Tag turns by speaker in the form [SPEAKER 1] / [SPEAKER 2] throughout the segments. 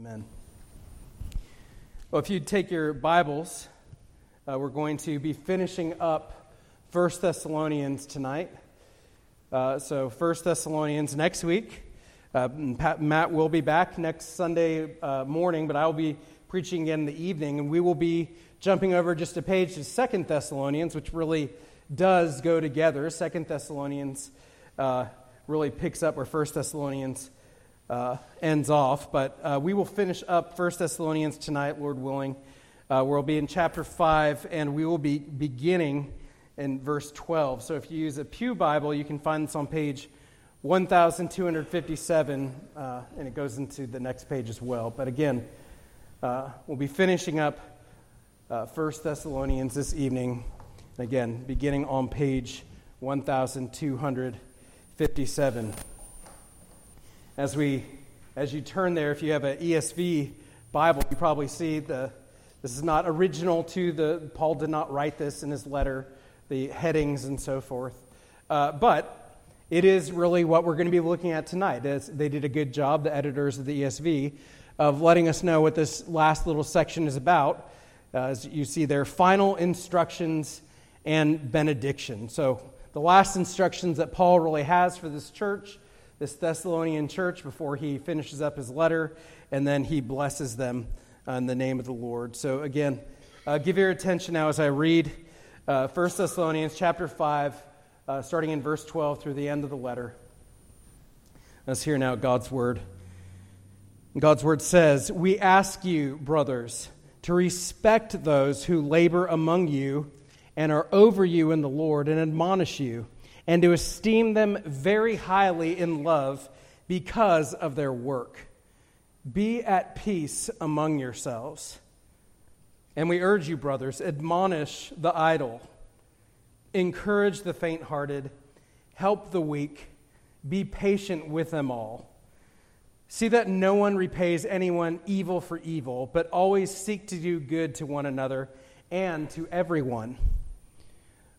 [SPEAKER 1] Amen. Well, if you take your Bibles, uh, we're going to be finishing up First Thessalonians tonight. Uh, so, First Thessalonians next week. Uh, Matt will be back next Sunday uh, morning, but I will be preaching in the evening, and we will be jumping over just a page to Second Thessalonians, which really does go together. Second Thessalonians uh, really picks up where First Thessalonians uh, ends off. But uh, we will finish up 1 Thessalonians tonight, Lord willing. Uh, we'll be in chapter 5, and we will be beginning in verse 12. So if you use a Pew Bible, you can find this on page 1257, uh, and it goes into the next page as well. But again, uh, we'll be finishing up uh, 1 Thessalonians this evening. Again, beginning on page 1257 as we as you turn there if you have an esv bible you probably see the this is not original to the paul did not write this in his letter the headings and so forth. Uh, but it is really what we're going to be looking at tonight. As they did a good job the editors of the esv of letting us know what this last little section is about uh, as you see there final instructions and benediction. So the last instructions that paul really has for this church this Thessalonian church before he finishes up his letter, and then he blesses them in the name of the Lord. So, again, uh, give your attention now as I read uh, 1 Thessalonians chapter 5, uh, starting in verse 12 through the end of the letter. Let's hear now God's word. God's word says, We ask you, brothers, to respect those who labor among you and are over you in the Lord and admonish you and to esteem them very highly in love because of their work. Be at peace among yourselves. And we urge you, brothers, admonish the idle, encourage the faint hearted, help the weak, be patient with them all. See that no one repays anyone evil for evil, but always seek to do good to one another and to everyone.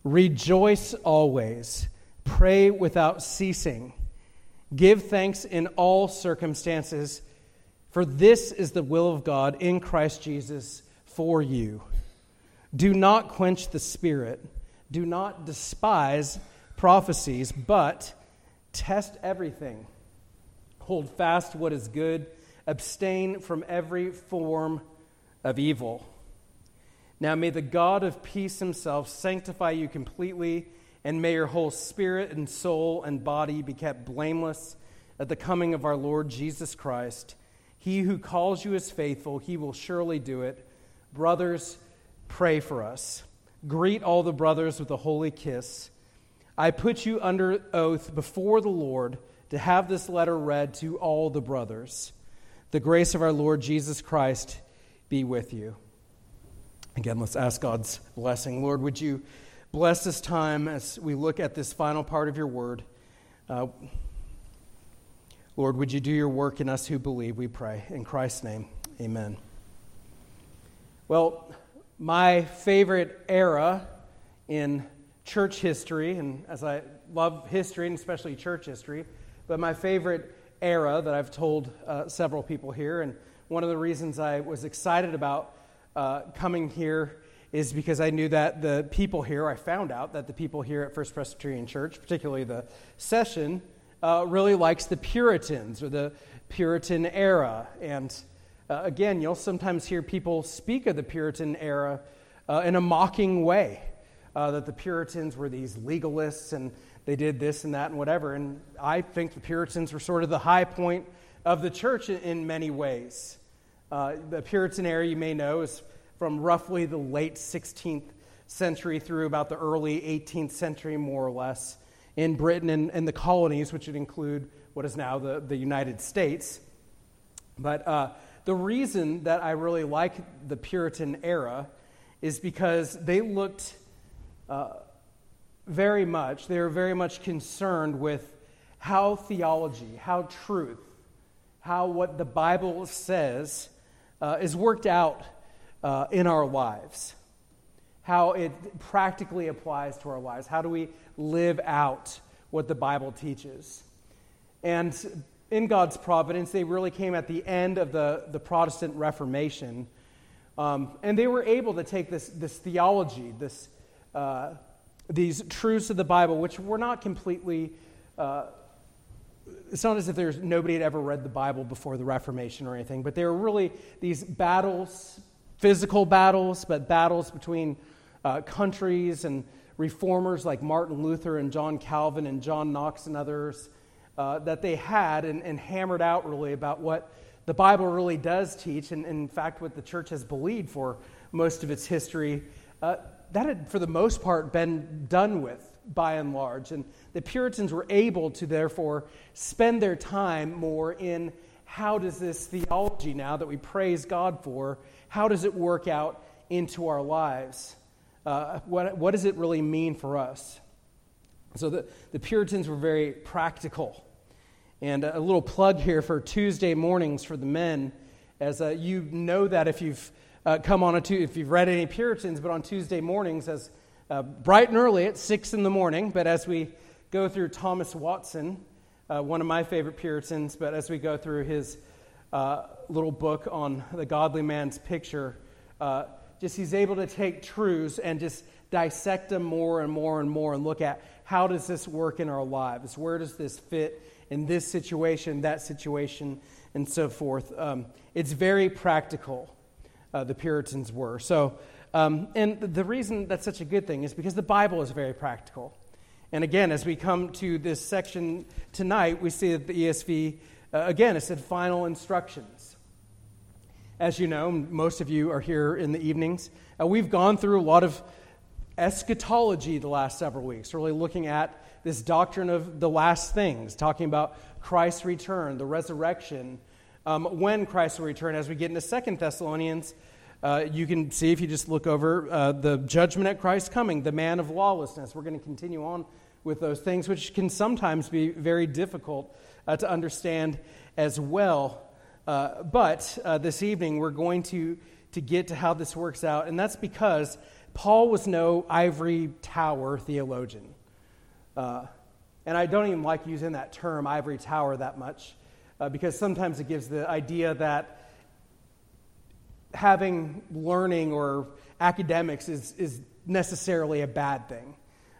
[SPEAKER 1] Rejoice always. Pray without ceasing. Give thanks in all circumstances, for this is the will of God in Christ Jesus for you. Do not quench the Spirit. Do not despise prophecies, but test everything. Hold fast what is good. Abstain from every form of evil. Now may the God of peace himself sanctify you completely and may your whole spirit and soul and body be kept blameless at the coming of our Lord Jesus Christ. He who calls you is faithful, he will surely do it. Brothers, pray for us. Greet all the brothers with a holy kiss. I put you under oath before the Lord to have this letter read to all the brothers. The grace of our Lord Jesus Christ be with you. Again, let's ask God's blessing. Lord, would you bless this time as we look at this final part of your word. Uh, Lord, would you do your work in us who believe, we pray. In Christ's name, amen. Well, my favorite era in church history, and as I love history, and especially church history, but my favorite era that I've told uh, several people here, and one of the reasons I was excited about uh, coming here is because I knew that the people here, I found out that the people here at First Presbyterian Church, particularly the session, uh, really likes the Puritans or the Puritan era. And uh, again, you'll sometimes hear people speak of the Puritan era uh, in a mocking way uh, that the Puritans were these legalists and they did this and that and whatever. And I think the Puritans were sort of the high point of the church in, in many ways. Uh, the Puritan era, you may know, is from roughly the late 16th century through about the early 18th century, more or less, in Britain and, and the colonies, which would include what is now the, the United States. But uh, the reason that I really like the Puritan era is because they looked uh, very much, they were very much concerned with how theology, how truth, how what the Bible says uh, is worked out uh, in our lives, how it practically applies to our lives. How do we live out what the Bible teaches? And in God's providence, they really came at the end of the, the Protestant Reformation. Um, and they were able to take this, this theology, this, uh, these truths of the Bible, which were not completely, uh, it's not as if there's nobody had ever read the Bible before the Reformation or anything, but they were really these battles, physical battles, but battles between uh, countries and reformers like Martin Luther and John Calvin and John Knox and others uh, that they had and, and, hammered out really about what the Bible really does teach, and, and in fact, what the church has believed for most of its history. Uh, that had, for the most part, been done with by and large. And the Puritans were able to, therefore, spend their time more in how does this theology now that we praise God for, how does it work out into our lives? Uh, what, what does it really mean for us? So the, the Puritans were very practical. And a little plug here for Tuesday mornings for the men, as uh, you know that if you've uh, come on a tu- if you've read any Puritans, but on Tuesday mornings, as uh, bright and early at six in the morning, but as we go through Thomas Watson, uh, one of my favorite Puritans, but as we go through his uh, little book on the godly man's picture, uh, just he's able to take truths and just dissect them more and more and more and look at how does this work in our lives? Where does this fit in this situation, that situation, and so forth? Um, it's very practical, uh, the Puritans were. So, um, and the reason that's such a good thing is because the Bible is very practical. And again, as we come to this section tonight, we see that the ESV, uh, again, it said final instructions. As you know, most of you are here in the evenings. Uh, we've gone through a lot of eschatology the last several weeks, really looking at this doctrine of the last things, talking about Christ's return, the resurrection, um, when Christ will return. As we get into Second Thessalonians, uh, you can see if you just look over uh, the judgment at Christ's coming, the man of lawlessness. We're going to continue on with those things, which can sometimes be very difficult uh, to understand as well. Uh, but uh, this evening, we're going to, to get to how this works out, and that's because Paul was no ivory tower theologian. Uh, and I don't even like using that term, ivory tower, that much, uh, because sometimes it gives the idea that having learning or academics is, is necessarily a bad thing.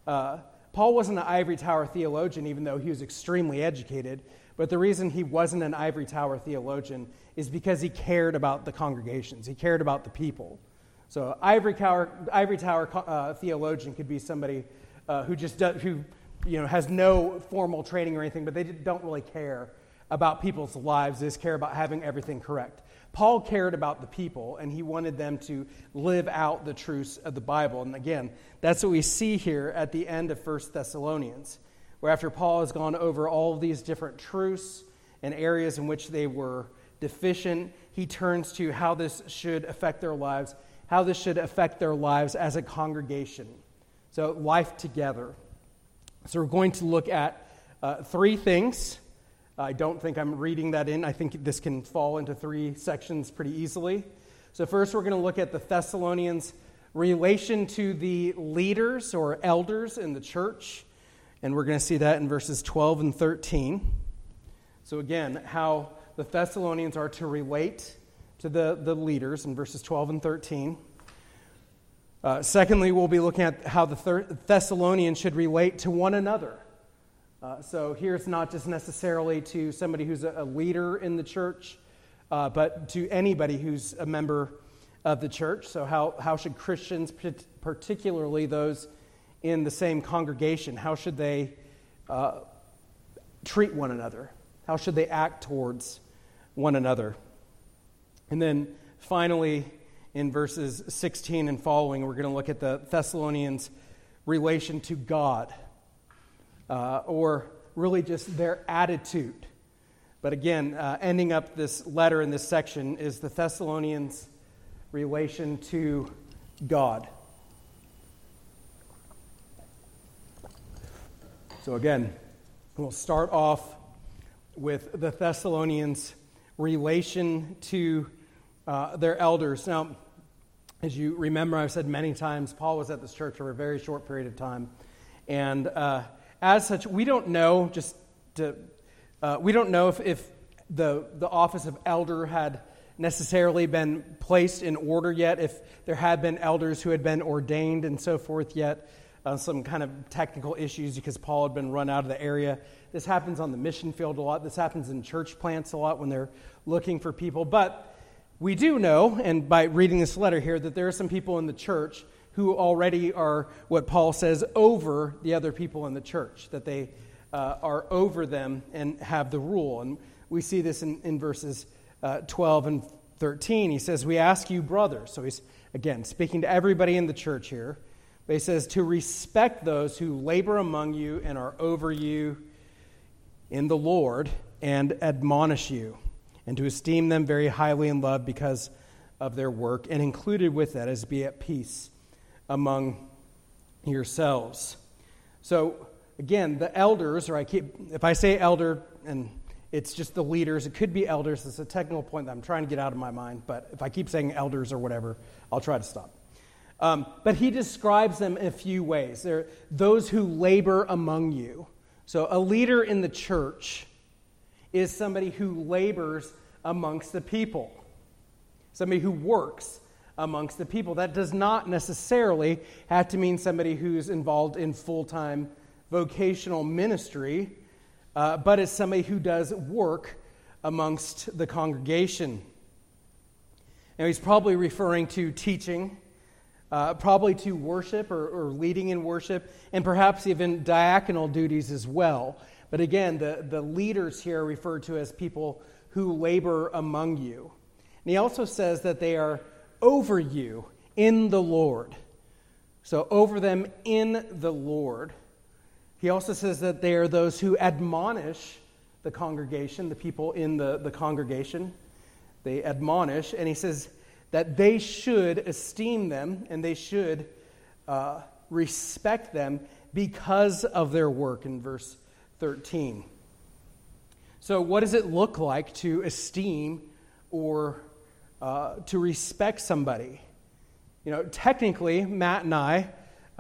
[SPEAKER 1] Uh, Paul wasn't an ivory tower theologian, even though he was extremely educated. But the reason he wasn't an ivory tower theologian is because he cared about the congregations, he cared about the people. So, ivory tower, ivory tower uh, theologian could be somebody uh, who just does, who you know, has no formal training or anything, but they don't really care about people's lives. They just care about having everything correct. Paul cared about the people, and he wanted them to live out the truths of the Bible. And again, that's what we see here at the end of First Thessalonians, where after Paul has gone over all these different truths and areas in which they were deficient, he turns to how this should affect their lives how this should affect their lives as a congregation. So, life together. So, we're going to look at uh, three things. I don't think I'm reading that in. I think this can fall into three sections pretty easily. So, first, we're going to look at the Thessalonians' relation to the leaders or elders in the church. And we're going to see that in verses 12 and 13. So, again, how the Thessalonians are to relate to the, the leaders in verses 12 and 13. Uh, secondly, we'll be looking at how the Thessalonians should relate to one another. Uh, so here it's not just necessarily to somebody who's a, a leader in the church, uh, but to anybody who's a member of the church. So, how, how should Christians, particularly those in the same congregation, how should they uh, treat one another? How should they act towards one another? And then finally, in verses 16 and following, we're going to look at the Thessalonians' relation to God, uh, or really just their attitude. But again, uh, ending up this letter in this section is the Thessalonians' relation to God. So again, we'll start off with the Thessalonians' relation to uh, their elders. Now, as you remember, I've said many times, Paul was at this church for a very short period of time. And uh, as such, we don't know, just to Uh, we don't know if, if the, the office of elder had necessarily been placed in order yet, if there had been elders who had been ordained and so forth yet. Uh, some kind of technical issues because Paul had been run out of the area. This happens on the mission field a lot. This happens in church plants a lot when they're looking for people. But we do know, and by reading this letter here, that there are some people in the church who already are what Paul says over the other people in the church, that they uh, are over them and have the rule. And we see this in, in verses uh, 12 and 13. He says, We ask you, brothers. So he's, again, speaking to everybody in the church here. But he says, To respect those who labor among you and are over you in the Lord and admonish you, and to esteem them very highly in love because of their work. And included with that is be at peace among yourselves. So, again, the elders, or I keep, if I say elder, and it's just the leaders. It could be elders. It's a technical point that I'm trying to get out of my mind, but if I keep saying elders or whatever, I'll try to stop. Um, but he describes them in a few ways. They're those who labor among you. So a leader in the church is somebody who labors amongst the people, somebody who works amongst the people. That does not necessarily have to mean somebody who's involved in full time vocational ministry uh, but as somebody who does work amongst the congregation. Now, he's probably referring to teaching, uh, probably to worship or, or, leading in worship, and perhaps even diaconal duties as well. But again, the, the leaders here are referred to as people who labor among you. And he also says that they are over you in the Lord. So, over them in the Lord. He also says that they are those who admonish the congregation, the people in the, the congregation. They admonish, and he says that they should esteem them and they should uh, respect them because of their work in verse 13. So, what does it look like to esteem or uh, to respect somebody? You know, technically, Matt and I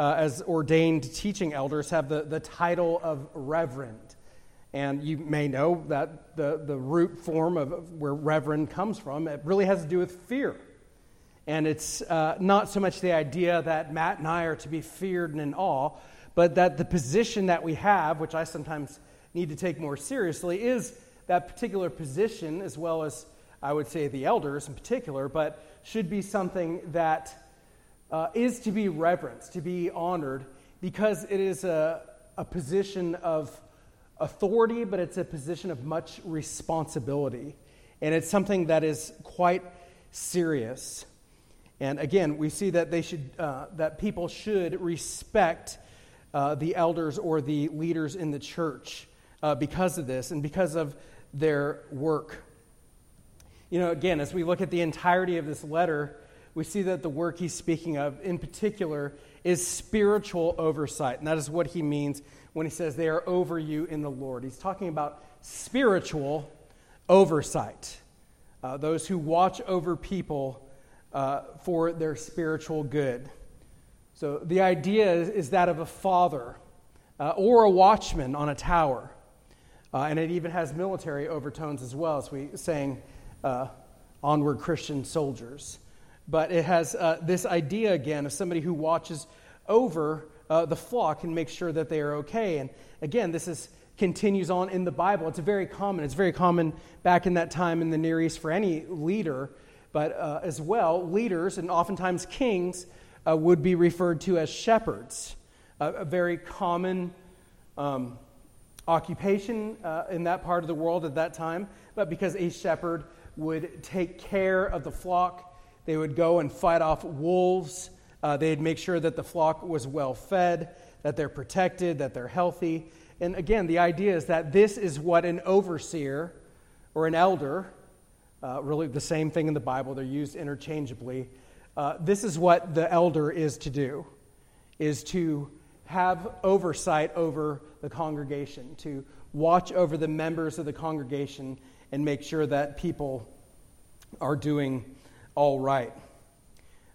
[SPEAKER 1] uh, as ordained teaching elders, have the, the title of reverend. And you may know that the, the root form of where reverend comes from, it really has to do with fear. And it's uh, not so much the idea that Matt and I are to be feared and in awe, but that the position that we have, which I sometimes need to take more seriously, is that particular position, as well as I would say the elders in particular, but should be something that uh, is to be reverenced, to be honored, because it is a, a position of authority, but it's a position of much responsibility. And it's something that is quite serious. And again, we see that they should, uh, that people should respect uh, the elders or the leaders in the church uh, because of this and because of their work. You know, again, as we look at the entirety of this letter, we see that the work he's speaking of in particular is spiritual oversight. And that is what he means when he says they are over you in the Lord. He's talking about spiritual oversight, uh, those who watch over people uh, for their spiritual good. So the idea is, is that of a father uh, or a watchman on a tower. Uh, and it even has military overtones as well, as we sang uh, Onward Christian Soldiers but it has uh, this idea again of somebody who watches over uh, the flock and makes sure that they are okay. And again, this is continues on in the Bible. It's very common. It's very common back in that time in the Near East for any leader, but uh, as well, leaders and oftentimes kings uh, would be referred to as shepherds. a very common um, occupation uh, in that part of the world at that time, but because a shepherd would take care of the flock they would go and fight off wolves. Uh, they'd make sure that the flock was well fed, that they're protected, that they're healthy. And again, the idea is that this is what an overseer or an elder, uh, really the same thing in the Bible, they're used interchangeably. Uh, this is what the elder is to do, is to have oversight over the congregation, to watch over the members of the congregation and make sure that people are doing all right.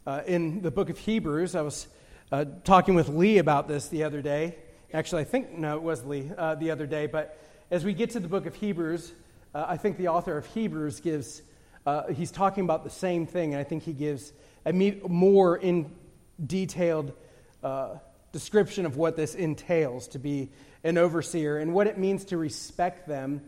[SPEAKER 1] Uh, in the book of Hebrews, I was uh, talking with Lee about this the other day. Actually, I think, no, it was Lee uh, the other day, but as we get to the book of Hebrews, uh, I think the author of Hebrews gives, uh, he's talking about the same thing, and I think he gives a more in detailed uh, description of what this entails to be an overseer and what it means to respect them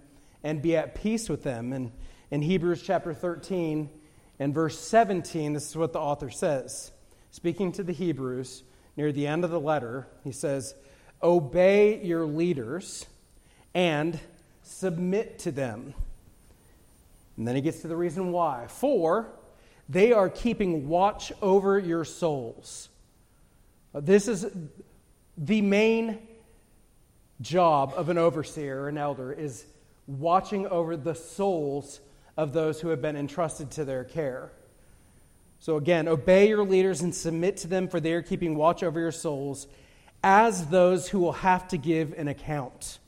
[SPEAKER 1] and be at peace with them. And in Hebrews chapter 13 and verse 17, this is what the author says. Speaking to the Hebrews near the end of the letter, he says, Obey your leaders and submit to them. And then he gets to the reason why. For they are keeping watch over your souls. This is the main job of an overseer or an elder is watching over the souls of those who have been entrusted to their care. So again, obey your leaders and submit to them, for they are keeping watch over your souls as those who will have to give an account.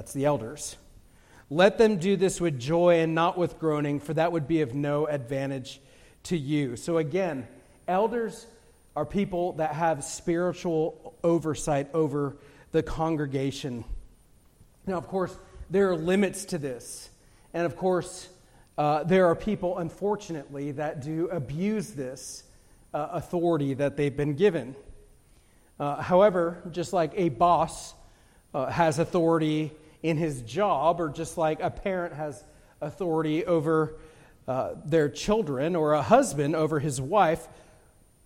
[SPEAKER 1] That's the elders. Let them do this with joy and not with groaning, for that would be of no advantage to you. So again, elders are people that have spiritual oversight over the congregation. Now, of course, there are limits to this. And of course, uh, there are people, unfortunately, that do abuse this uh, authority that they've been given. Uh, however, just like a boss uh, has authority in his job, or just like a parent has authority over uh, their children, or a husband over his wife,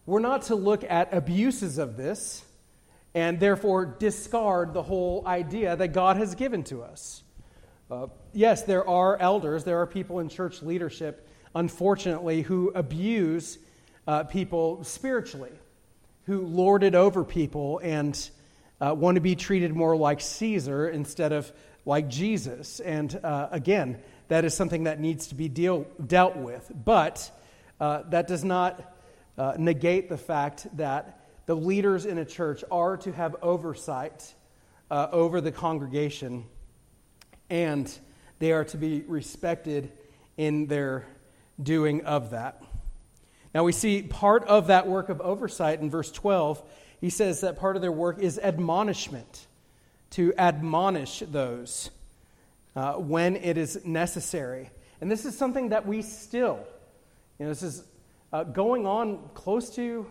[SPEAKER 1] we're not to look at abuses of this and therefore discard the whole idea that God has given to us. Uh, yes, there are elders, there are people in church leadership, unfortunately, who abuse uh, people spiritually, who lord it over people and uh, want to be treated more like Caesar instead of like Jesus. And uh, again, that is something that needs to be deal, dealt with. But uh, that does not uh, negate the fact that the leaders in a church are to have oversight over the congregation and they are to be respected in their doing of that. Now, we see part of that work of oversight in verse 12. He says that part of their work is admonishment, to admonish those uh, when it is necessary. And this is something that we still, you know, this is uh, going on close to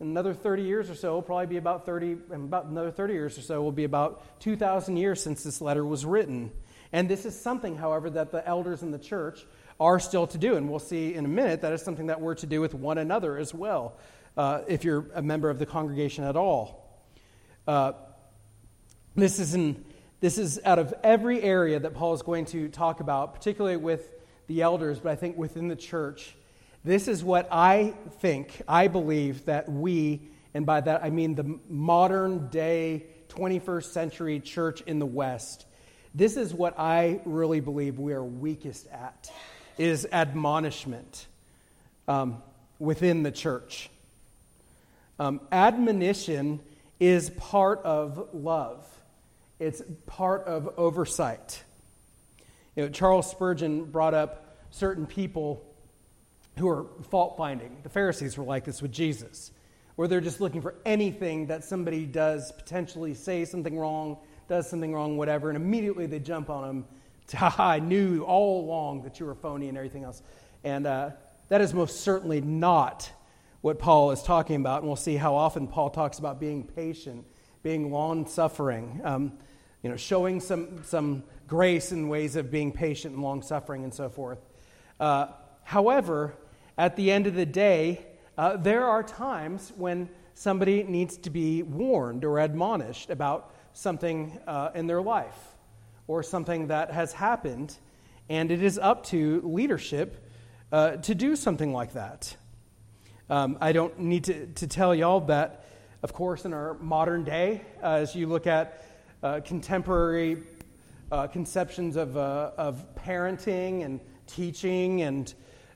[SPEAKER 1] another 30 years or so, probably be about 30, about another 30 years or so, will be about 2,000 years since this letter was written. And this is something, however, that the elders in the church are still to do. And we'll see in a minute that is something that we're to do with one another as well, uh, if you're a member of the congregation at all. Uh, this, is in, this is out of every area that Paul is going to talk about, particularly with the elders, but I think within the church. This is what I think, I believe that we, and by that I mean the modern day 21st century church in the West, this is what I really believe we are weakest at is admonishment um, within the church. Um, admonition is part of love. It's part of oversight. You know, Charles Spurgeon brought up certain people who are fault finding. The Pharisees were like this with Jesus, where they're just looking for anything that somebody does potentially say something wrong does something wrong, whatever, and immediately they jump on him. I knew all along that you were phony and everything else. And uh, that is most certainly not what Paul is talking about. And we'll see how often Paul talks about being patient, being long suffering, um, you know, showing some, some grace in ways of being patient and long suffering and so forth. Uh, however, at the end of the day, uh, there are times when somebody needs to be warned or admonished about something uh, in their life or something that has happened, and it is up to leadership uh, to do something like that. Um, I don't need to, to tell y'all that, of course, in our modern day, uh, as you look at uh, contemporary uh, conceptions of, uh, of parenting and teaching and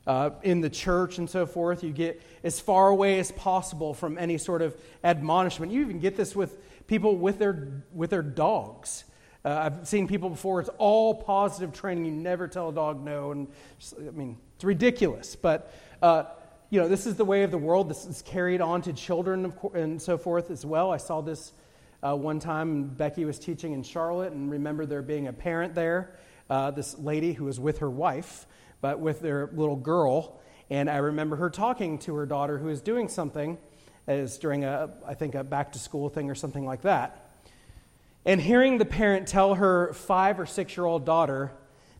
[SPEAKER 1] uh, in the church and so forth. You get as far away as possible from any sort of admonishment. You even get this with people with their, with their dogs. Uh, I've seen people before, it's all positive training. You never tell a dog no. And I mean, it's ridiculous. But, you know, this is the way of the world. This is carried on to children and so forth as well. I saw this uh, one time. Becky was teaching in Charlotte and remember there being a parent there, uh, this lady who was with her wife, but with their little girl. And I remember her talking to her daughter who was doing something as during a, I think, a back to school thing or something like that. And hearing the parent tell her five or six year old daughter,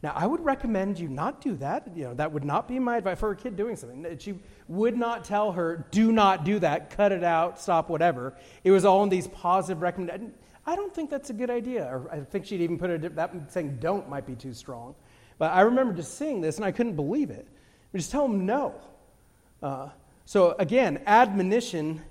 [SPEAKER 1] now I would recommend you not do that. You know, that would not be my advice for a kid doing something. She would not tell her, do not do that, cut it out, stop, whatever. It was all in these positive recommendations. I don't think that's a good idea. Or I think she'd even put it, that saying don't might be too strong. But I remember just seeing this and I couldn't believe it. We just tell them no. Uh, so again, admonition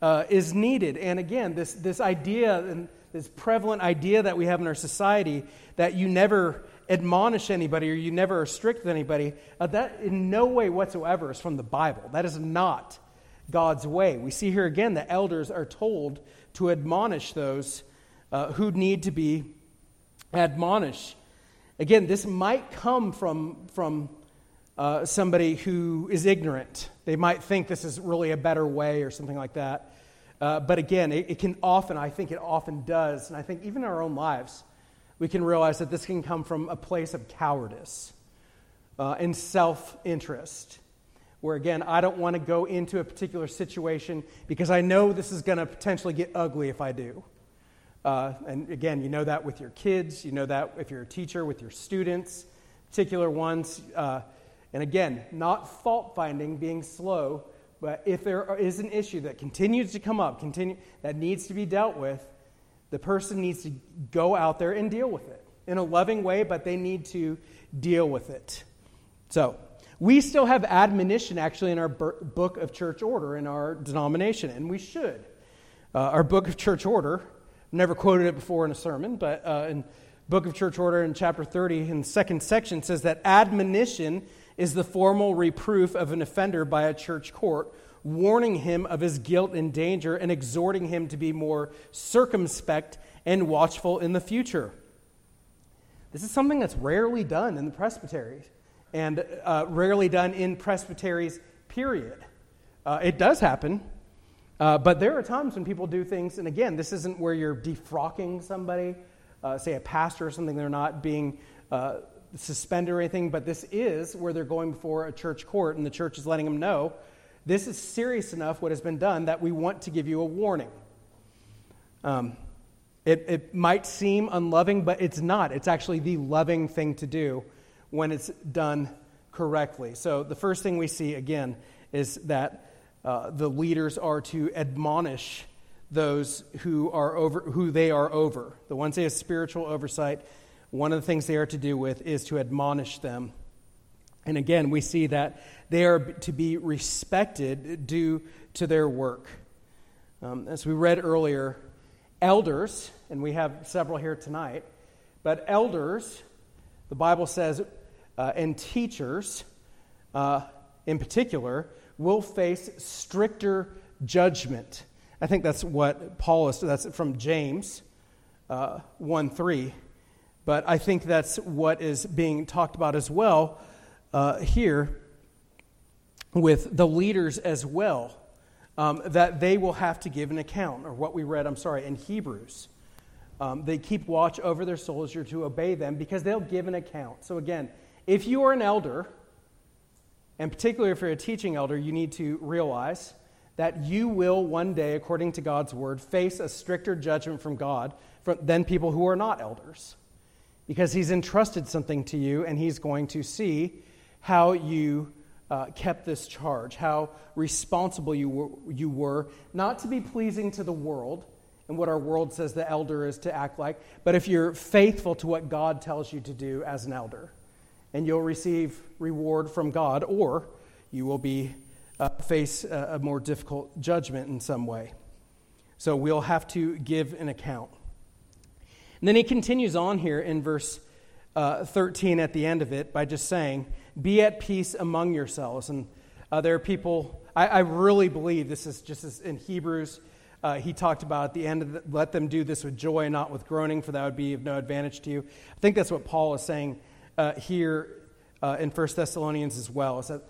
[SPEAKER 1] uh, is needed. And again, this, this idea and this prevalent idea that we have in our society that you never admonish anybody or you never are strict with anybody, uh, that in no way whatsoever is from the Bible. That is not God's way. We see here again that elders are told to admonish those uh, who need to be admonished. Again, this might come from, from uh, somebody who is ignorant. They might think this is really a better way or something like that. Uh, but again, it, it, can often, I think it often does, and I think even in our own lives, we can realize that this can come from a place of cowardice uh, and self interest. Where again, I don't want to go into a particular situation because I know this is going to potentially get ugly if I do. Uh, and again, you know that with your kids, you know that if you're a teacher, with your students, particular ones. Uh, and again, not fault finding, being slow, but if there is an issue that continues to come up, continue, that needs to be dealt with, the person needs to go out there and deal with it in a loving way, but they need to deal with it. So, we still have admonition actually in our book of church order in our denomination, and we should. Uh, our book of church order, never quoted it before in a sermon, but uh, in book of church order in chapter 30 in second section says that admonition is the formal reproof of an offender by a church court, warning him of his guilt and danger and exhorting him to be more circumspect and watchful in the future. This is something that's rarely done in the presbyteries and uh, rarely done in presbyteries, period. Uh, it does happen, uh, but there are times when people do things, and again, this isn't where you're defrocking somebody, uh, say a pastor or something, they're not being uh, suspended or anything, but this is where they're going before a church court, and the church is letting them know this is serious enough what has been done that we want to give you a warning. Um, it, it might seem unloving, but it's not. It's actually the loving thing to do when it's done correctly. So, the first thing we see again is that uh, the leaders are to admonish those who are over who they are over the ones they have spiritual oversight one of the things they are to do with is to admonish them. And again, we see that they are to be respected due to their work. Um, as we read earlier, elders, and we have several here tonight, but elders, the Bible says, uh, and teachers uh, in particular, will face stricter judgment. I think that's what Paul is, that's from James uh, 1 3. But I think that's what is being talked about as well uh, here with the leaders as well, um, that they will have to give an account, or what we read, I'm sorry, in Hebrews. Um, they keep watch over their you're to obey them because they'll give an account. So, again, if you are an elder, and particularly if you're a teaching elder, you need to realize that you will one day, according to God's word, face a stricter judgment from God than people who are not elders because he's entrusted something to you and he's going to see how you uh, kept this charge, how responsible you were, you were, not to be pleasing to the world and what our world says the elder is to act like, but if you're faithful to what God tells you to do as an elder. And you'll receive reward from God, or you will be uh, face a, a more difficult judgment in some way. So we'll have to give an account. And then he continues on here in verse uh, 13 at the end of it by just saying, Be at peace among yourselves. And uh, there are people, I, I, really believe this is just in Hebrews. Uh, he talked about at the end of the, let them do this with joy not with groaning, for that would be of no advantage to you. I think that's what Paul is saying uh, here uh, in 1 Thessalonians as well, is that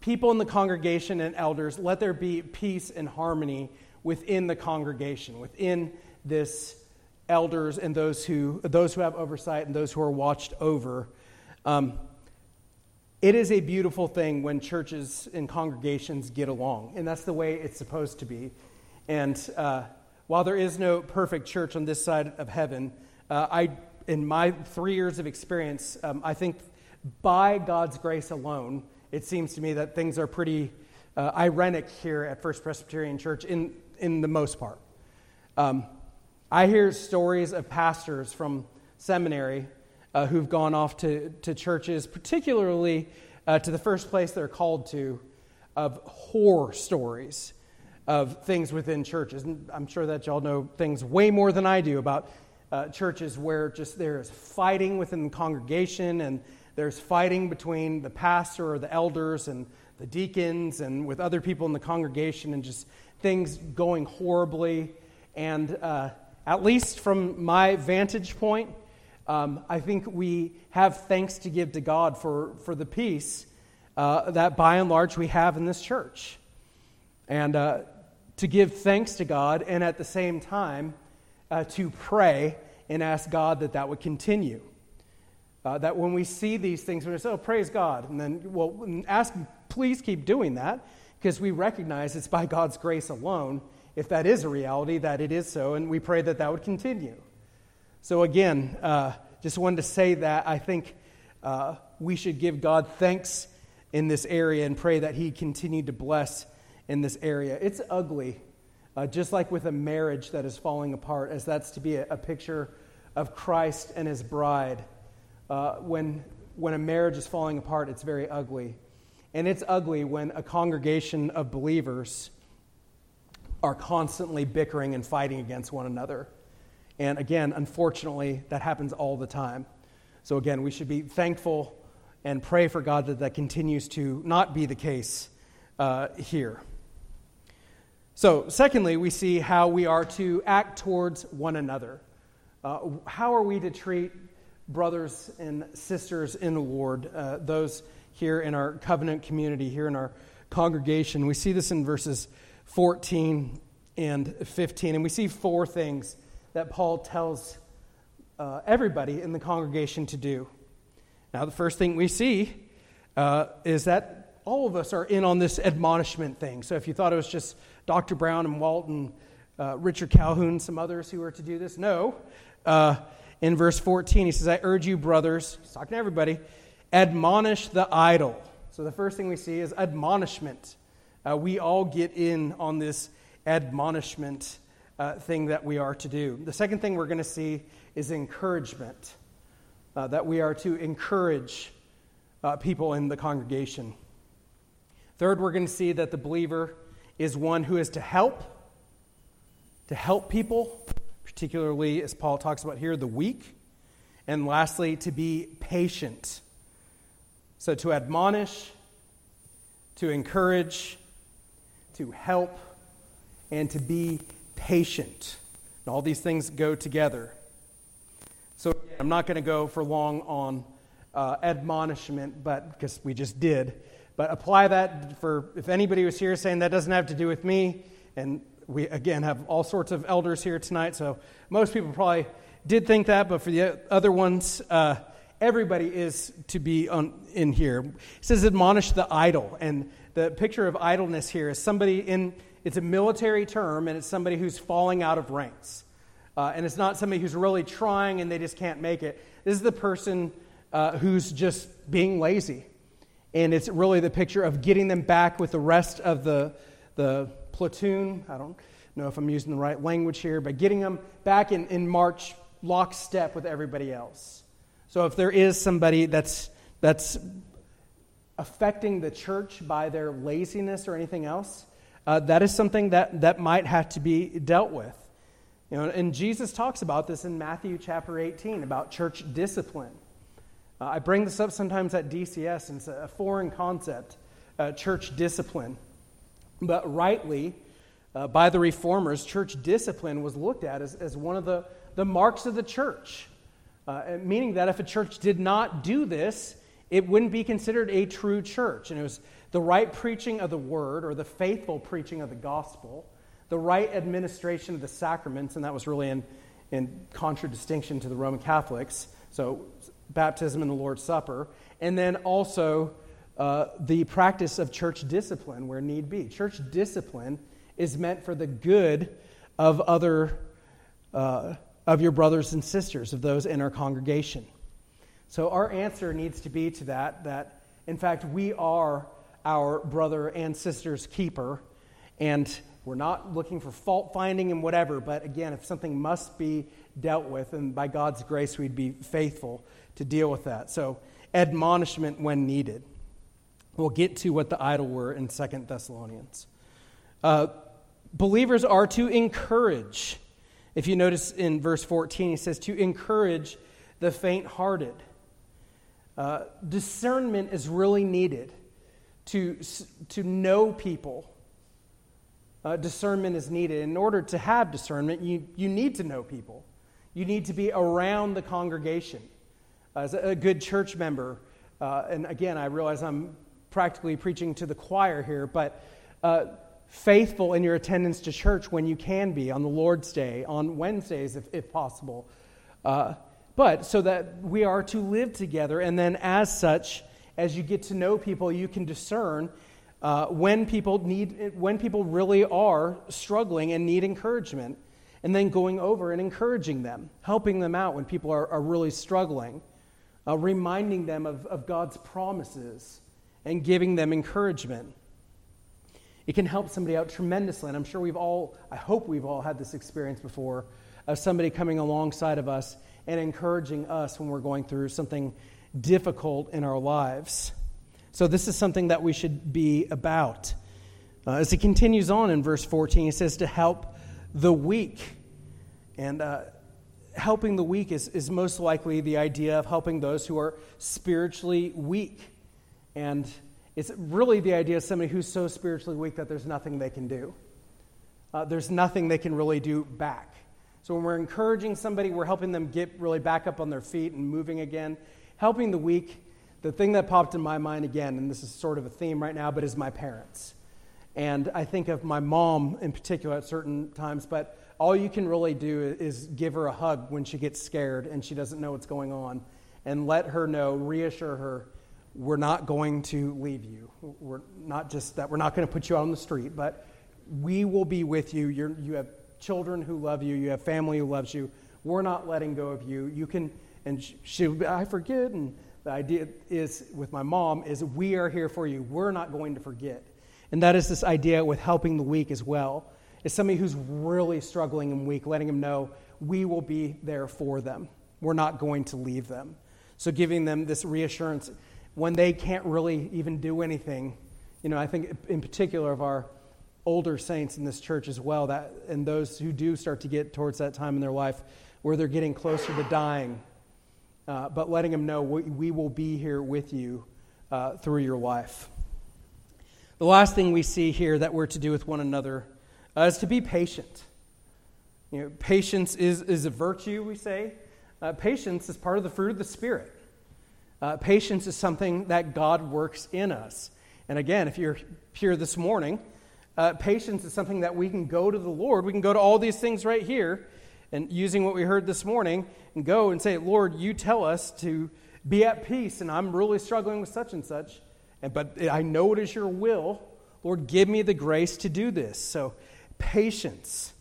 [SPEAKER 1] people in the congregation and elders, let there be peace and harmony within the congregation, within this elders and those who, those who have oversight and those who are watched over. Um, it is a beautiful thing when churches and congregations get along, and that's the way it's supposed to be. And uh, while there is no perfect church on this side of heaven, uh, I, in my three years of experience, um, I think by God's grace alone, it seems to me that things are pretty uh, irenic here at First Presbyterian Church in, in the most part. Um, I hear stories of pastors from seminary uh, who've gone off to, to churches, particularly uh, to the first place they're called to, of horror stories of things within churches. And I'm sure that y'all know things way more than I do about uh, churches where just there's fighting within the congregation and there's fighting between the pastor or the elders and the deacons and with other people in the congregation and just things going horribly. And uh, at least from my vantage point, um, I think we have thanks to give to God for, for the peace uh, that by and large we have in this church. And uh, to give thanks to God and at the same time uh, to pray and ask God that that would continue. Uh, that when we see these things, we say, oh, praise God. And then, well, ask, please keep doing that because we recognize it's by God's grace alone, if that is a reality, that it is so. And we pray that that would continue. So, again, uh, just wanted to say that I think uh, we should give God thanks in this area and pray that He continue to bless in this area. It's ugly, uh, just like with a marriage that is falling apart, as that's to be a, a picture of Christ and His bride uh, when, when a marriage is falling apart, it's very ugly. And it's ugly when a congregation of believers are constantly bickering and fighting against one another. And again, unfortunately, that happens all the time. So again, we should be thankful and pray for God that that continues to not be the case uh, here. So, secondly, we see how we are to act towards one another. Uh, how are we to treat brothers and sisters in the Lord, uh, those here in our covenant community, here in our congregation. We see this in verses 14 and 15, and we see four things that Paul tells uh, everybody in the congregation to do. Now, the first thing we see uh, is that all of us are in on this admonishment thing. So if you thought it was just Dr. Brown and Walton, uh, Richard Calhoun, some others who were to do this, no. Uh, in verse 14. He says, I urge you, brothers, he's talking to everybody, admonish the idle. So the first thing we see is admonishment. Uh, we all get in on this admonishment uh, thing that we are to do. The second thing we're going to see is encouragement, uh, that we are to encourage uh, people in the congregation. Third, we're going to see that the believer is one who is to help, to help people, particularly as Paul talks about here, the weak. And lastly, to be patient. So to admonish, to encourage, to help, and to be patient. And all these things go together. So I'm not going to go for long on uh, admonishment, but because we just did. But apply that for if anybody was here saying that doesn't have to do with me, and we again have all sorts of elders here tonight, so most people probably did think that, but for the other ones, uh, everybody is to be on, in here. It says, admonish the idle. And the picture of idleness here is somebody in, it's a military term, and it's somebody who's falling out of ranks. Uh, and it's not somebody who's really trying and they just can't make it. This is the person uh, who's just being lazy. And it's really the picture of getting them back with the rest of the, the platoon. I don't know if I'm using the right language here, but getting them back in, in march lockstep with everybody else. So if there is somebody that's, that's affecting the church by their laziness or anything else, uh, that is something that, that might have to be dealt with. You know, and Jesus talks about this in Matthew chapter 18 about church discipline. Uh, I bring this up sometimes at DCS, and it's a foreign concept, uh, church discipline. But rightly, uh, by the reformers, church discipline was looked at as, as one of the, the marks of the church. Uh, meaning that if a church did not do this, it wouldn't be considered a true church. And it was the right preaching of the word or the faithful preaching of the gospel the right administration of the sacraments, and that was really in, in contradistinction to the Roman Catholics. So, baptism and the Lord's Supper. And then also uh, the practice of church discipline where need be. Church discipline is meant for the good of other, uh, of your brothers and sisters, of those in our congregation. So our answer needs to be to that, that in fact we are our brother and sister's keeper, and we're not looking for fault finding and whatever, but again, if something must be dealt with, and by God's grace we'd be faithful to deal with that. So admonishment when needed. We'll get to what the idle were in Second Thessalonians. Uh, believers are to encourage. If you notice in verse 14, he says to encourage the faint hearted. Uh, discernment is really needed to, to know people. Uh, discernment is needed. In order to have discernment, you, you need to know people. You need to be around the congregation. As a, a good church member, uh, and again, I realize I'm practically preaching to the choir here, but uh, faithful in your attendance to church when you can be on the Lord's Day, on Wednesdays if, if possible. But so that we are to live together, and then as such, as you get to know people, you can discern uh, when people need, when people really are struggling and need encouragement, and then going over and encouraging them, helping them out when people are, are really struggling, uh, reminding them of, of God's promises, and giving them encouragement. It can help somebody out tremendously. And I'm sure we've all, I hope we've all had this experience before of somebody coming alongside of us and encouraging us when we're going through something difficult in our lives. So, this is something that we should be about. Uh, as he continues on in verse 14, he says to help the weak. And uh, helping the weak is, is most likely the idea of helping those who are spiritually weak. And it's really the idea of somebody who's so spiritually weak that there's nothing they can do. Uh, there's nothing they can really do back. So when we're encouraging somebody, we're helping them get really back up on their feet and moving again. Helping the weak, the thing that popped in my mind again, and this is sort of a theme right now, but is my parents. And I think of my mom in particular at certain times, but all you can really do is give her a hug when she gets scared and she doesn't know what's going on and let her know, reassure her we're not going to leave you. We're not just that we're not going to put you out on the street, but we will be with you. You're, you have children who love you, you have family who loves you. We're not letting go of you. You can, and she, I forget, and the idea is with my mom is we are here for you. We're not going to forget. And that is this idea with helping the weak as well. Is somebody who's really struggling and weak, letting them know we will be there for them. We're not going to leave them. So giving them this reassurance when they can't really even do anything. You know, I think in particular of our older saints in this church as well, that, and those who do start to get towards that time in their life where they're getting closer to dying, uh, but letting them know we, we, will be here with you uh, through your life. The last thing we see here that we're to do with one another uh, is to be patient. You know, patience is, is a virtue, we say. Uh, patience is part of the fruit of the Spirit. Uh, patience is something that God works in us. And again, if you're here this morning, uh, patience is something that we can go to the Lord. We can go to all these things right here and using what we heard this morning and go and say, Lord, you tell us to be at peace, and I'm really struggling with such and such. And, but I know it is your will. Lord, give me the grace to do this. So, patience.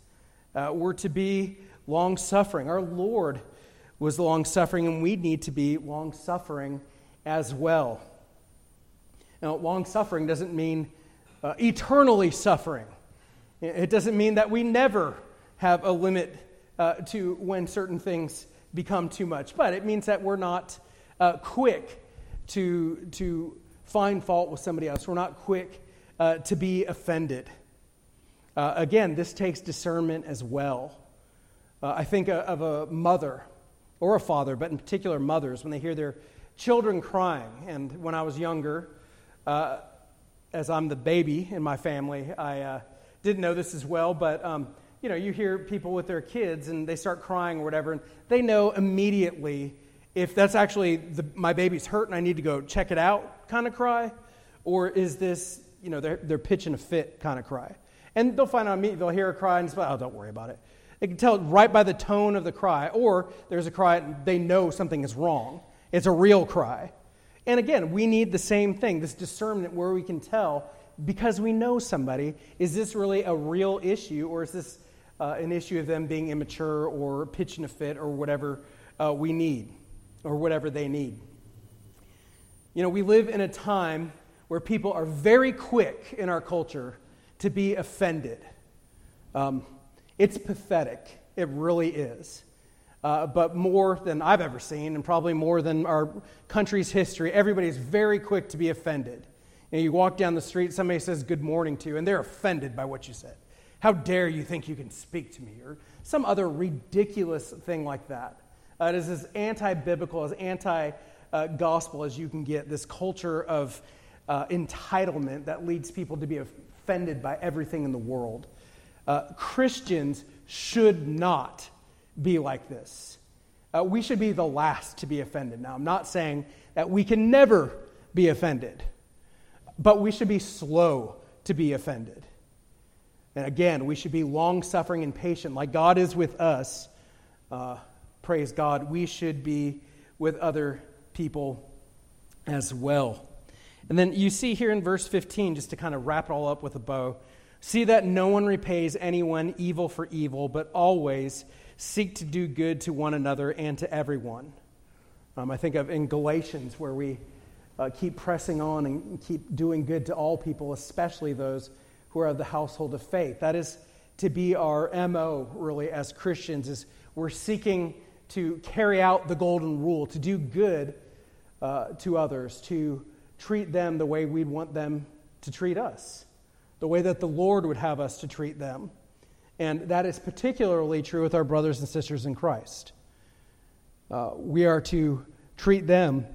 [SPEAKER 1] Uh, we're to be long suffering. Our Lord was long suffering, and we need to be long suffering as well. Now, long suffering doesn't mean uh, eternally suffering, it doesn't mean that we never have a limit uh, to when certain things become too much, but it means that we're not uh, quick to, to find fault with somebody else, we're not quick uh, to be offended. Uh, again, this takes discernment as well. Uh, I think of a mother or a father, but in particular mothers, when they hear their children crying. And when I was younger, as I'm the baby in my family, I uh, didn't know this as well, but um, you know, you hear people with their kids and they start crying or whatever, and they know immediately if that's actually the, my baby's hurt and I need to go check it out kind of cry, or is this, you know, they're, they're pitching a fit kind of cry. And they'll find out me, they'll hear a cry and say, oh, don't worry about it. They can tell right by the tone of the cry, or there's a cry, and they know something is wrong. It's a real cry. And again, we need the same thing this discernment where we can tell because we know somebody is this really a real issue, or is this uh, an issue of them being immature or pitching a fit or whatever uh, we need or whatever they need? You know, we live in a time where people are very quick in our culture to be offended. Um, it's pathetic. It really is. Uh, but more than I've ever seen, and probably more than our country's history, everybody's very quick to be offended. And you walk down the street, somebody says good morning to you, and they're offended by what you said. How dare you think you can speak to me? Or some other ridiculous thing like that. Uh, it is as anti biblical, as anti gospel as you can get, this culture of uh, entitlement that leads people to be offended by everything in the world. Uh, Christians should not be like this. Uh, we should be the last to be offended. Now, I'm not saying that we can never be offended, but we should be slow to be offended. And again, we should be long suffering and patient, like God is with us. Uh, praise God. We should be with other people as well. And then you see here in verse 15, just to kind of wrap it all up with a bow, see that no one repays anyone evil for evil, but always seek to do good to one another and to everyone. Um, I think of in Galatians, where we uh, keep pressing on and keep doing good to all people, especially those who are of the household of faith. That is to be our MO, really, as Christians, is we're seeking to carry out the golden rule, to do good uh, to others, to treat them the way we'd want them to treat us, the way that the Lord would have us to treat them. And that is particularly true with our brothers and sisters in Christ. Uh, we are to treat them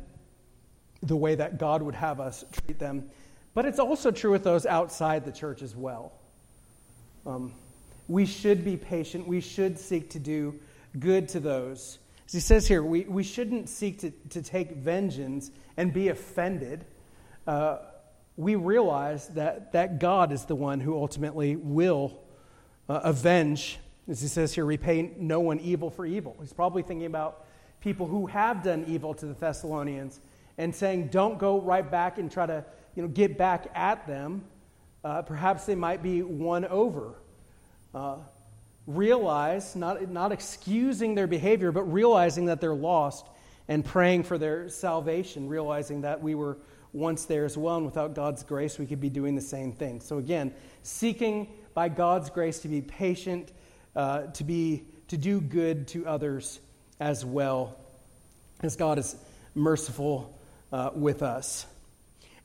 [SPEAKER 1] the way that God would have us treat them. But it's also true with those outside the church as well. Um, we should be patient. We should seek to do good to those. As he says here, we, we shouldn't seek to, to take vengeance and be offended uh, we realize that, that God is the one who ultimately will uh, avenge, as he says here, repay no one evil for evil. He's probably thinking about people who have done evil to the Thessalonians and saying, don't go right back and try to you know, get back at them. Uh, perhaps they might be won over. Uh, realize, not, not excusing their behavior, but realizing that they're lost and praying for their salvation, realizing that we were once there as well, and without God's grace, we could be doing the same thing. So, again, seeking by God's grace to be patient, uh, to, be, to do good to others as well, as God is merciful uh, with us.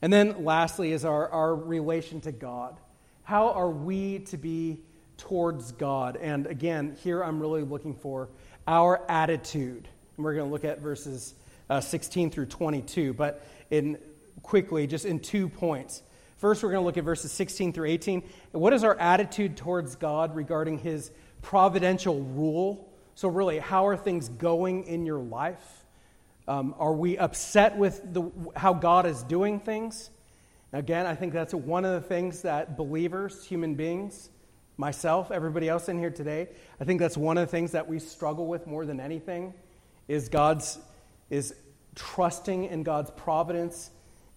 [SPEAKER 1] And then, lastly, is our, our relation to God. How are we to be towards God? And again, here I'm really looking for our attitude. And we're going to look at verses uh, 16 through 22. But in quickly, just in two points. First, we're going to look at verses 16 through 18. What is our attitude towards God regarding his providential rule? So, really, how are things going in your life? Um, are we upset with the, how God is doing things? Again, I think that's one of the things that believers, human beings, myself, everybody else in here today, I think that's one of the things that we struggle with more than anything is God's is trusting in God's providence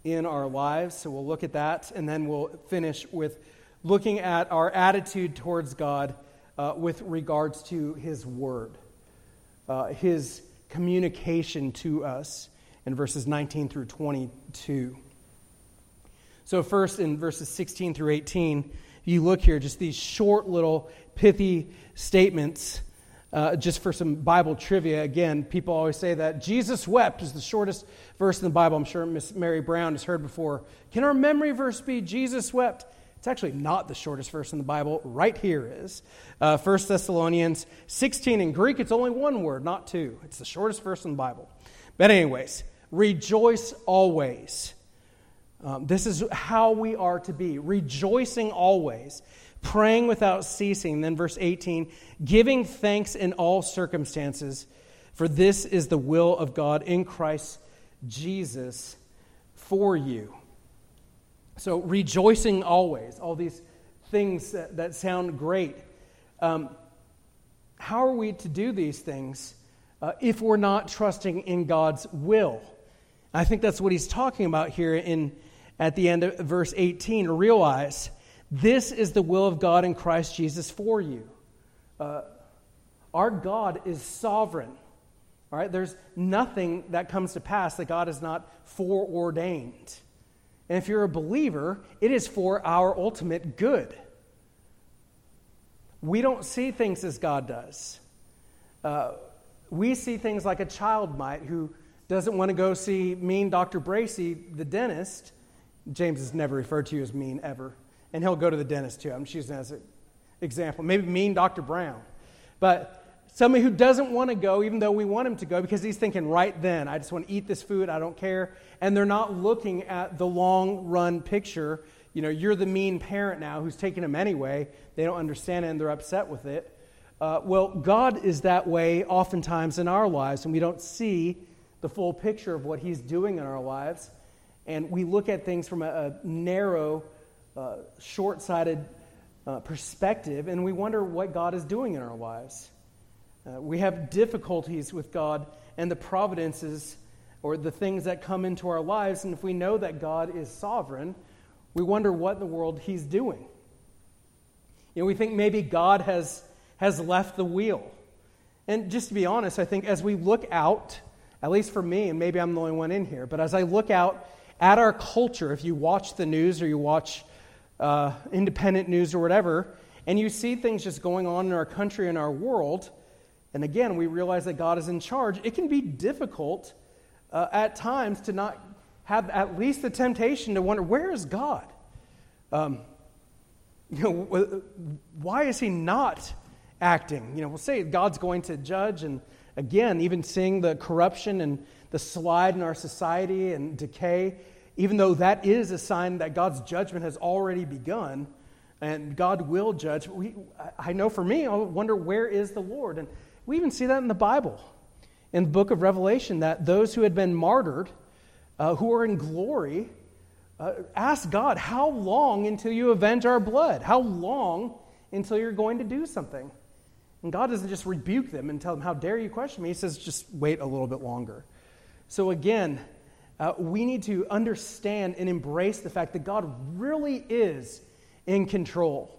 [SPEAKER 1] in our lives. So we'll look at that, and then we'll finish with looking at our attitude towards God uh, with regards to His Word, uh, His communication to us in verses 19 through 22. So, first in verses 16 through 18, you look here, just these short little pithy statements uh, just for some Bible trivia, again, people always say that Jesus wept is the shortest verse in the Bible. I'm sure Miss Mary Brown has heard before. Can our memory verse be Jesus wept? It's actually not the shortest verse in the Bible. Right here is uh, 1 Thessalonians 16. In Greek, it's only one word, not two. It's the shortest verse in the Bible. But, anyways, rejoice always. Um, this is how we are to be, rejoicing always praying without ceasing. Then, verse 18, giving thanks in all circumstances, for this is the will of God in Christ Jesus for you. So, rejoicing always, all these things that, that sound great. Um, how are we to do these things uh, if we're not trusting in God's will? I think that's what he's talking about here in, at the end of verse 18. Realize this is the will of God in Christ Jesus for you. Uh, our God is sovereign. All right, there's nothing that comes to pass that God has not foreordained. And if you're a believer, it is for our ultimate good. We don't see things as God does. Uh, we see things like a child might who doesn't want to go see mean Dr. Bracy, the dentist. James is never referred to you as mean ever. And he'll go to the dentist too. I'm choosing as an example. Maybe mean Dr. Brown. But somebody who doesn't want to go, even though we want him to go, because he's thinking right then, I just want to eat this food, I don't care. And they're not looking at the long run picture. You know, you're the mean parent now who's taking him anyway. They don't understand it and they're upset with it. Uh, well, God is that way oftentimes in our lives, and we don't see the full picture of what He's doing in our lives. And we look at things from a, a narrow, uh, short sighted uh, perspective, and we wonder what God is doing in our lives. Uh, we have difficulties with God and the providences or the things that come into our lives, and if we know that God is sovereign, we wonder what in the world He's doing. You know, we think maybe God has, has left the wheel. And just to be honest, I think as we look out, at least for me, and maybe I'm the only one in here, but as I look out at our culture, if you watch the news or you watch uh, independent news or whatever, and you see things just going on in our country and our world, and again, we realize that God is in charge, it can be difficult uh, at times to not have at least the temptation to wonder, where is God? Um, you know, why is he not acting? You know, we'll say God's going to judge, and again, even seeing the corruption and the slide in our society and decay, even though that is a sign that God's judgment has already begun and God will judge. We, I know for me, I wonder where is the Lord? And we even see that in the Bible, in the book of Revelation, that those who had been martyred, uh, who are in glory, uh, ask God, How long until you avenge our blood? How long until you're going to do something? And God doesn't just rebuke them and tell them, How dare you question me? He says, Just wait a little bit longer. So again, uh, we need to understand and embrace the fact that God really is in control.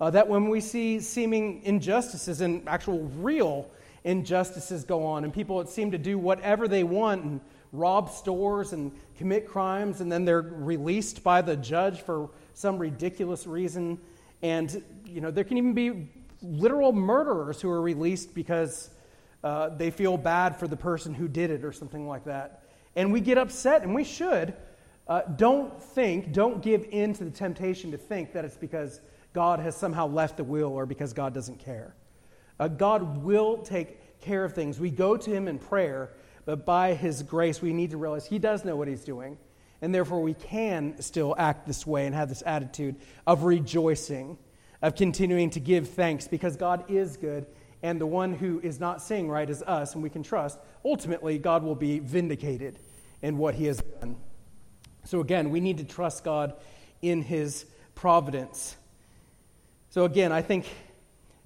[SPEAKER 1] Uh, that when we see seeming injustices and actual real injustices go on, and people that seem to do whatever they want and rob stores and commit crimes, and then they're released by the judge for some ridiculous reason. And, you know, there can even be literal murderers who are released because uh, they feel bad for the person who did it or something like that. And we get upset, and we should. Uh, don't think, don't give in to the temptation to think that it's because God has somehow left the wheel or because God doesn't care. Uh, God will take care of things. We go to Him in prayer but by His grace, we need to realize He does know what He's doing. And therefore, we can still act this way and have this attitude of rejoicing, of continuing to give thanks because God is good. And the one who is not saying right is us, and we can trust. Ultimately, God will be vindicated in what He has done. So, again, we need to trust God in His providence. So, again, I think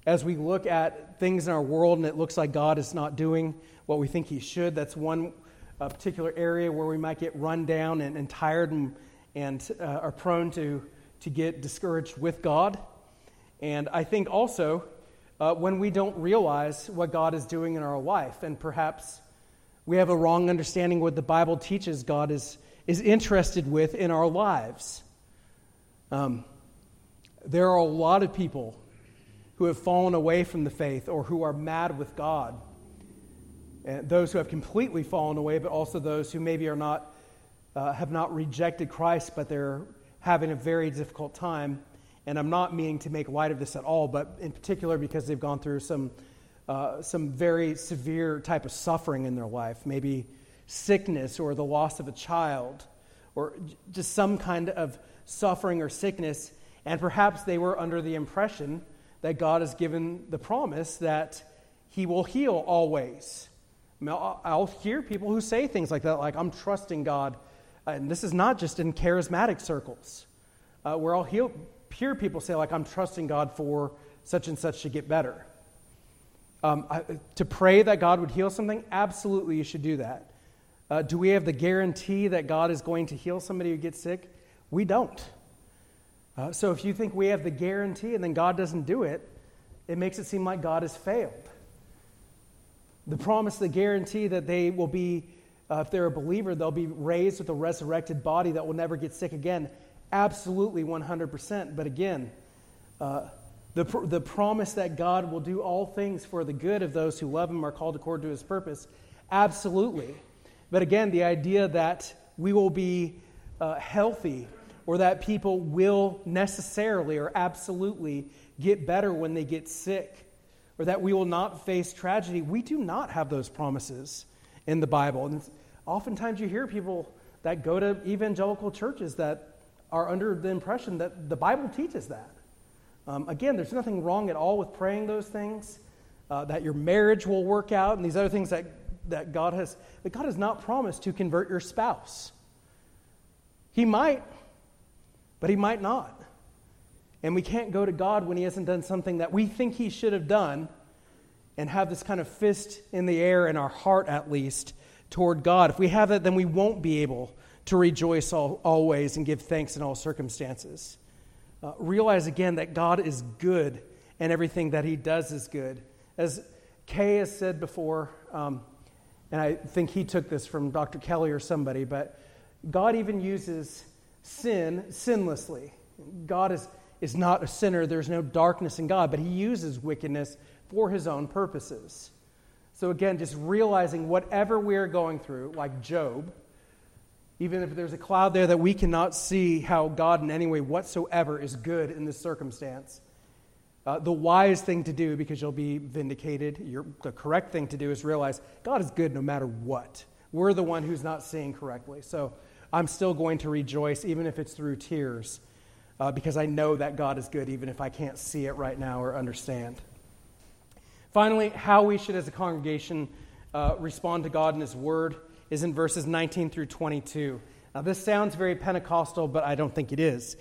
[SPEAKER 1] as we look at things in our world and it looks like God is not doing what we think he should. That's one uh, particular area where we might get run down and, and tired and, and uh, are prone to, to get discouraged with God. And I think also uh, when we don't realize what God is doing in our life, and perhaps we have a wrong understanding of what the Bible teaches God is, is interested with in our lives. Um, there are a lot of people who have fallen away from the faith or who are mad with God And those who have completely fallen away, but also those who maybe are not, uh, have not rejected Christ, but they're having a very difficult time. And I'm not meaning to make light of this at all, but in particular because they've gone through some, uh, some very severe type of suffering in their life, maybe sickness or the loss of a child, or just some kind of suffering or sickness. And perhaps they were under the impression that God has given the promise that He will heal always. I'll hear people who say things like that, like, I'm trusting God. And this is not just in charismatic circles, uh, where I'll hear, hear people say, like, I'm trusting God for such and such to get better. Um, I, to pray that God would heal something, absolutely you should do that. Uh, do we have the guarantee that God is going to heal somebody who gets sick? We don't. Uh, so if you think we have the guarantee and then God doesn't do it, it makes it seem like God has failed. The promise, the guarantee that they will be, uh, if they're a believer, they'll be raised with a resurrected body that will never get sick again. Absolutely 100%. But again, uh, the, pr- the promise that God will do all things for the good of those who love Him are called according to His purpose, absolutely. But again, the idea that we will be uh, healthy or that people will necessarily or absolutely get better when they get sick or that we will not face tragedy, we do not have those promises in the Bible. And oftentimes you hear people that go to evangelical churches that are under the impression that the Bible teaches that. Um, again, there's nothing wrong at all with praying those things, uh, that your marriage will work out, and these other things that, that God has, that God has not promised to convert your spouse. He might, but He might not. And we can't go to God when He hasn't done something that we think He should have done and have this kind of fist in the air in our heart, at least, toward God. If we have that, then we won't be able to rejoice all, always and give thanks in all circumstances. Uh, realize again that God is good and everything that He does is good. As Kay has said before, um, and I think he took this from Dr. Kelly or somebody, but God even uses sin sinlessly. God is, is not a sinner, there's no darkness in God, but He uses wickedness for His own purposes. So, again, just realizing whatever we are going through, like Job, even if there's a cloud there that we cannot see how God in any way whatsoever is good in this circumstance, uh, the wise thing to do, because you'll be vindicated, the correct thing to do is realize God is good no matter what. We're the one who's not seeing correctly. So I'm still going to rejoice, even if it's through tears, uh, because I know that God is good, even if I can't see it right now or understand. Finally, how we should, as a congregation, uh, respond to God and His Word is in verses 19 through 22. Now, this sounds very Pentecostal, but I don't think it is.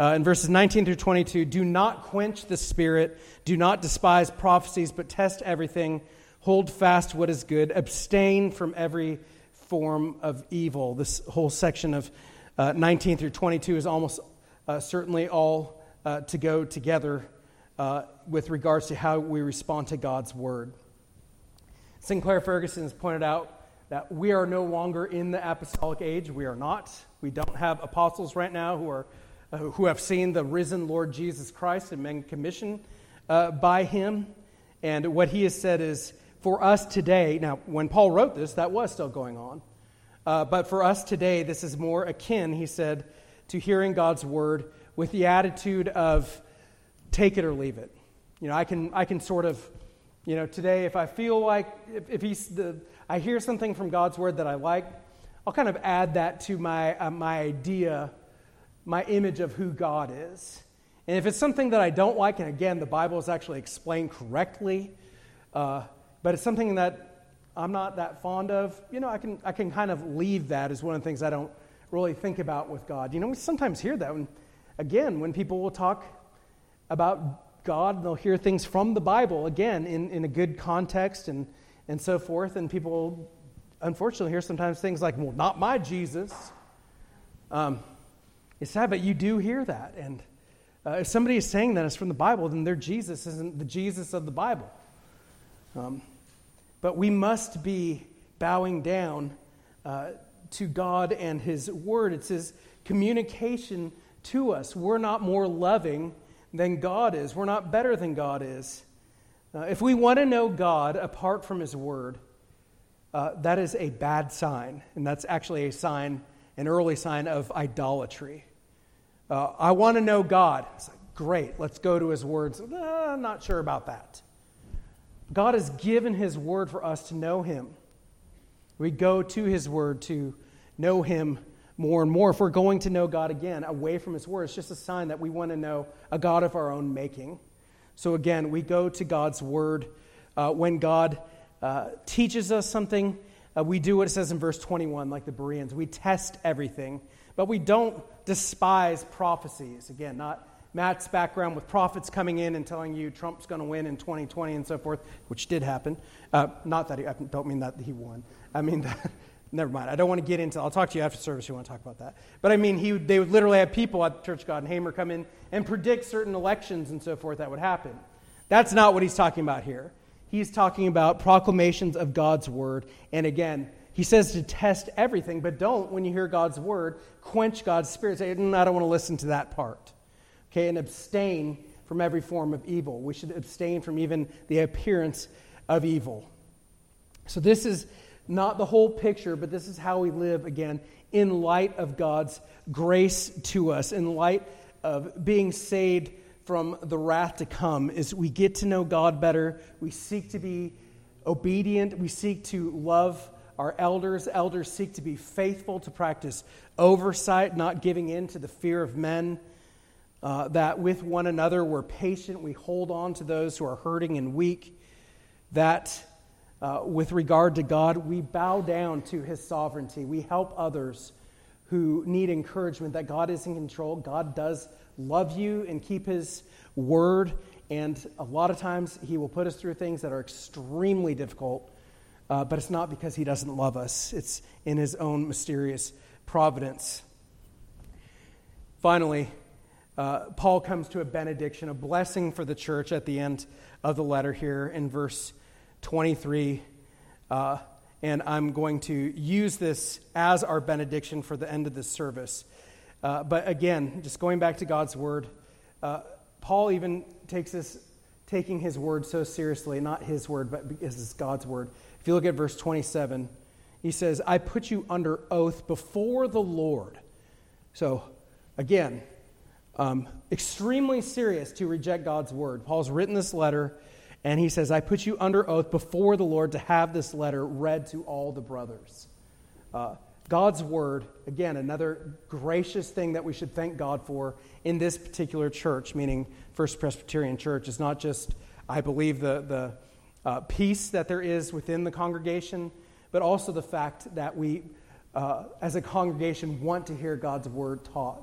[SPEAKER 1] Uh, in verses 19 through 22, do not quench the spirit, do not despise prophecies, but test everything, hold fast what is good, abstain from every form of evil. This whole section of uh, 19 through 22 is almost uh, certainly all uh, to go together uh, with regards to how we respond to God's word. Sinclair Ferguson has pointed out that we are no longer in the apostolic age. We are not. We don't have apostles right now who, are, uh, who have seen the risen Lord Jesus Christ and been commissioned uh, by him. And what he has said is for us today, now, when Paul wrote this, that was still going on. Uh, but for us today, this is more akin, he said, to hearing God's word with the attitude of take it or leave it. You know, I can, I can sort of, you know, today, if I feel like, if, if he's the, I hear something from God's word that I like, I'll kind of add that to my, uh, my idea, my image of who God is. And if it's something that I don't like, and again, the Bible is actually explained correctly, uh, but it's something that I'm not that fond of, you know, I can, I can kind of leave that as one of the things I don't really think about with God. You know, we sometimes hear that. When, again, when people will talk about God, they'll hear things from the Bible, again, in, in a good context and and so forth. And people, unfortunately, hear sometimes things like, well, not my Jesus. Um, it's sad, but you do hear that. And uh, if somebody is saying that it's from the Bible, then their Jesus isn't the Jesus of the Bible. Um, but we must be bowing down uh, to God and His Word. It's His communication to us. We're not more loving than God is, we're not better than God is. Uh, if we want to know God apart from His Word, uh, that is a bad sign. And that's actually a sign, an early sign of idolatry. Uh, I want to know God. It's like, great, let's go to His Words. I'm not sure about that. God has given His Word for us to know Him. We go to His Word to know Him more and more. If we're going to know God again away from His Word, it's just a sign that we want to know a God of our own making. So again, we go to God's Word. Uh, when God uh, teaches us something, uh, we do what it says in verse 21, like the Bereans. We test everything, but we don't despise prophecies. Again, not Matt's background with prophets coming in and telling you Trump's going to win in 2020 and so forth, which did happen. Uh, not that he, I don't mean that he won. I mean, that, never mind. I don't want to get into I'll talk to you after service if you want to talk about that. But I mean, he, they would literally have people at Church God and Hamer come in and predict certain elections and so forth that would happen. That's not what he's talking about here. He's talking about proclamations of God's word. And again, he says to test everything, but don't, when you hear God's word, quench God's spirit. Say, mm, I don't want to listen to that part. Okay, and abstain from every form of evil. We should abstain from even the appearance of evil. So, this is not the whole picture, but this is how we live again in light of God's grace to us, in light of being saved from the wrath to come. Is we get to know God better, we seek to be obedient, we seek to love our elders. Elders seek to be faithful, to practice oversight, not giving in to the fear of men. Uh, that with one another we're patient, we hold on to those who are hurting and weak. That uh, with regard to God, we bow down to his sovereignty. We help others who need encouragement that God is in control. God does love you and keep his word. And a lot of times he will put us through things that are extremely difficult, uh, but it's not because he doesn't love us, it's in his own mysterious providence. Finally, uh, Paul comes to a benediction, a blessing for the church at the end of the letter here in verse 23. Uh, and I'm going to use this as our benediction for the end of this service. Uh, but again, just going back to God's word, uh, Paul even takes this, taking his word so seriously, not his word, but because it's God's word. If you look at verse 27, he says, I put you under oath before the Lord. So, again, um, extremely serious to reject God's word. Paul's written this letter and he says, I put you under oath before the Lord to have this letter read to all the brothers. Uh, God's word, again, another gracious thing that we should thank God for in this particular church, meaning First Presbyterian Church, is not just, I believe, the, the uh, peace that there is within the congregation, but also the fact that we, uh, as a congregation, want to hear God's word taught.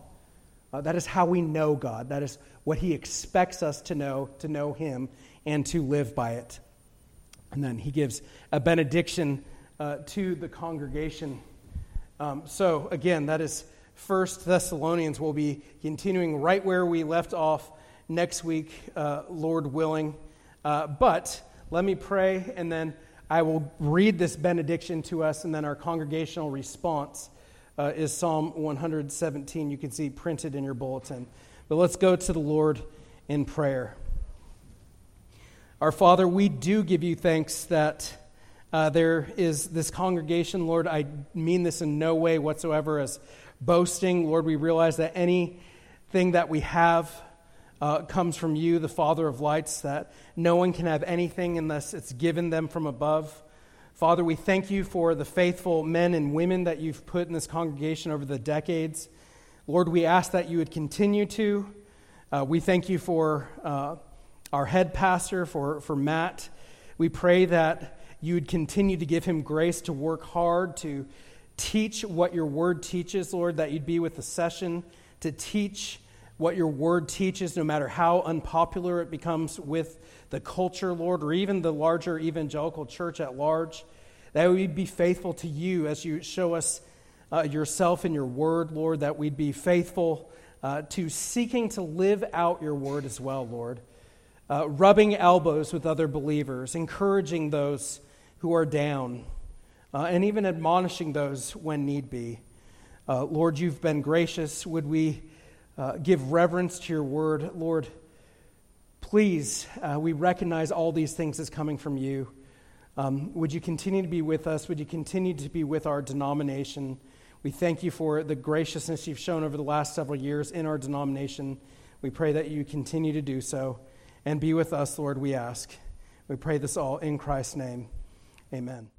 [SPEAKER 1] Uh, that is how we know God. That is what He expects us to know, to know Him and to live by it. And then he gives a benediction uh, to the congregation. Um, so, again, that is First Thessalonians. We'll be continuing right where we left off next week, uh, Lord willing. Uh, but let me pray, and then I will read this benediction to us, and then our congregational response uh, is Psalm 117. You can see printed in your bulletin. But let's go to the Lord in prayer. Our Father, we do give you thanks that uh, there is this congregation. Lord, I mean this in no way whatsoever as boasting. Lord, we realize that anything that we have uh, comes from you, the Father of lights, that no one can have anything unless it's given them from above. Father, we thank you for the faithful men and women that you've put in this congregation over the decades. Lord, we ask that you would continue to. Uh, we thank you for uh, our head pastor, for, for Matt. We pray that you would continue to give him grace to work hard, to teach what your word teaches, Lord, that you'd be with the session, to teach what your word teaches, no matter how unpopular it becomes with the culture, Lord, or even the larger evangelical church at large. That we'd be faithful to you as you show us uh, yourself in your word, Lord, that we'd be faithful uh, to seeking to live out your word as well, Lord uh, rubbing elbows with other believers, encouraging those who are down, uh, and even admonishing those when need be. Uh, Lord, you've been gracious. Would we uh, give reverence to your word? Lord, please, uh, we recognize all these things as coming from you. Um, would you continue to be with us? Would you continue to be with our denomination? We thank you for the graciousness you've shown over the last several years in our denomination. We pray that you continue to do so and be with us, Lord, we ask. We pray this all in Christ's name. Amen.